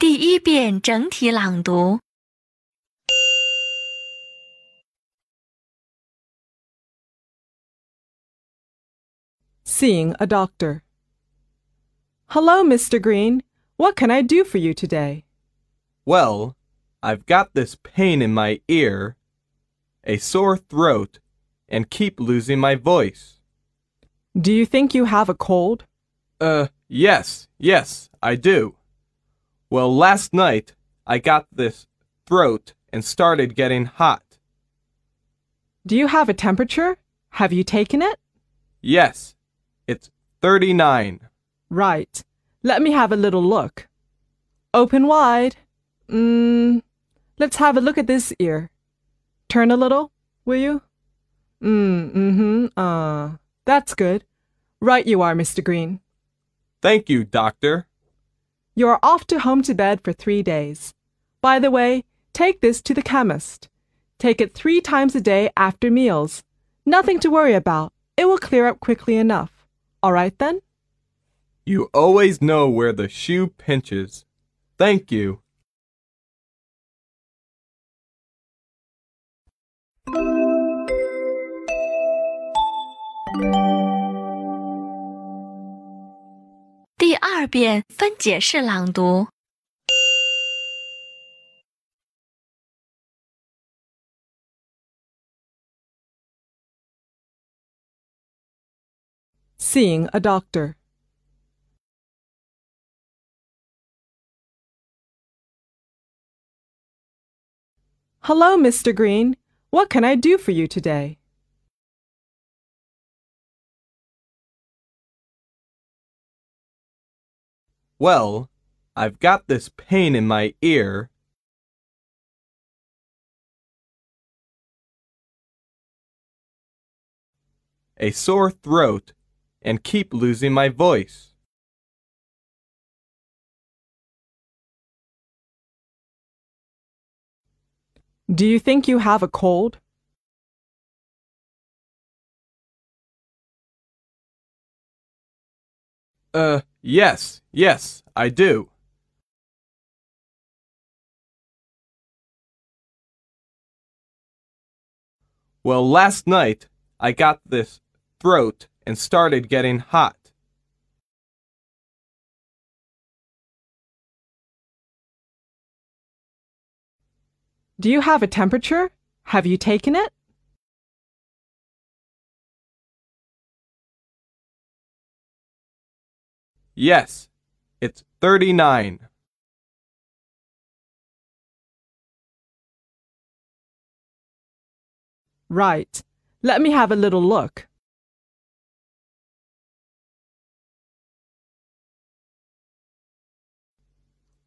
第一遍整体朗读。 Seeing a doctor. Hello, Mr. Green. What can I do for you today? Well, I've got this pain in my ear, a sore throat, and keep losing my voice. Do you think you have a cold? Uh, yes, yes, I do. Well, last night I got this throat and started getting hot. Do you have a temperature? Have you taken it? Yes, it's 39. Right. Let me have a little look. Open wide. Mmm. Let's have a look at this ear. Turn a little, will you? Mm, mm-hmm. Uh, that's good. Right you are, Mr. Green. Thank you, doctor. You're off to home to bed for three days. By the way, take this to the chemist. Take it three times a day after meals. Nothing to worry about. It will clear up quickly enough. All right then? You always know where the shoe pinches. Thank you. 第二遍分解式朗读。 Seeing a doctor. Hello, Mr. Green. What can I do for you today? Well, I've got this pain in my ear, a sore throat, and keep losing my voice. Do you think you have a cold? Uh, yes, yes, I do. Well, last night I got this throat and started getting hot. Do you have a temperature? Have you taken it? Yes, it's 39. Right. Let me have a little look.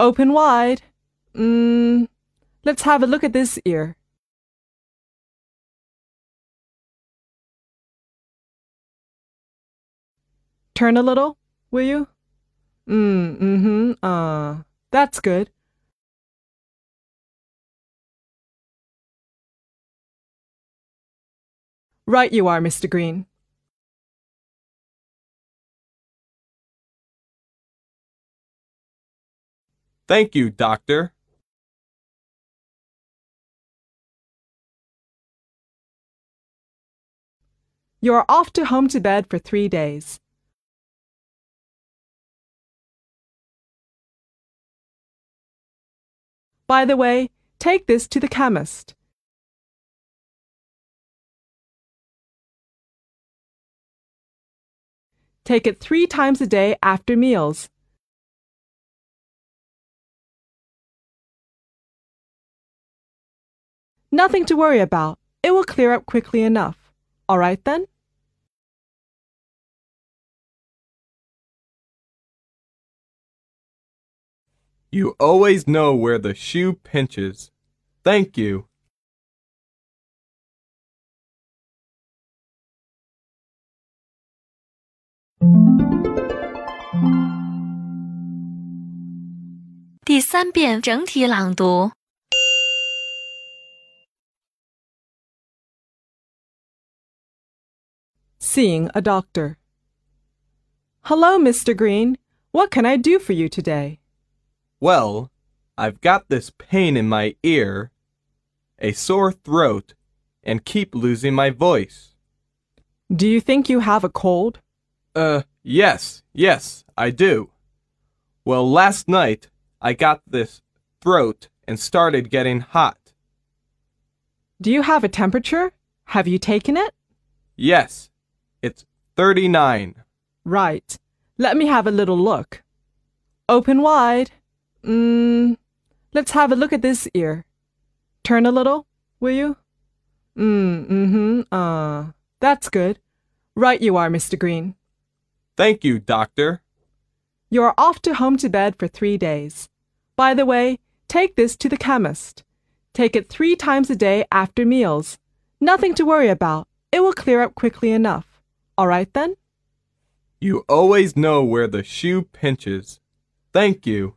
Open wide. Mmm. Let's have a look at this ear. Turn a little, will you? Mm, mm-hmm. Uh, that's good. Right you are, Mr. Green. Thank you, doctor. You're off to home to bed for three days. By the way, take this to the chemist. Take it three times a day after meals. Nothing to worry about. It will clear up quickly enough. All right then? You always know where the shoe pinches. Thank you. Seeing a doctor. Hello, Mr. Green. What can I do for you today? Well, I've got this pain in my ear, a sore throat, and keep losing my voice. Do you think you have a cold? Uh, yes, yes, I do. Well, last night I got this throat and started getting hot. Do you have a temperature? Have you taken it? Yes, it's 39. Right. Let me have a little look. Open wide. Mmm. Let's have a look at this ear. Turn a little, will you? Mm, mm-hmm. Uh, that's good. Right you are, Mr. Green. Thank you, doctor. You're off to home to bed for three days. By the way, take this to the chemist. Take it three times a day after meals. Nothing to worry about. It will clear up quickly enough. All right then? You always know where the shoe pinches. Thank you.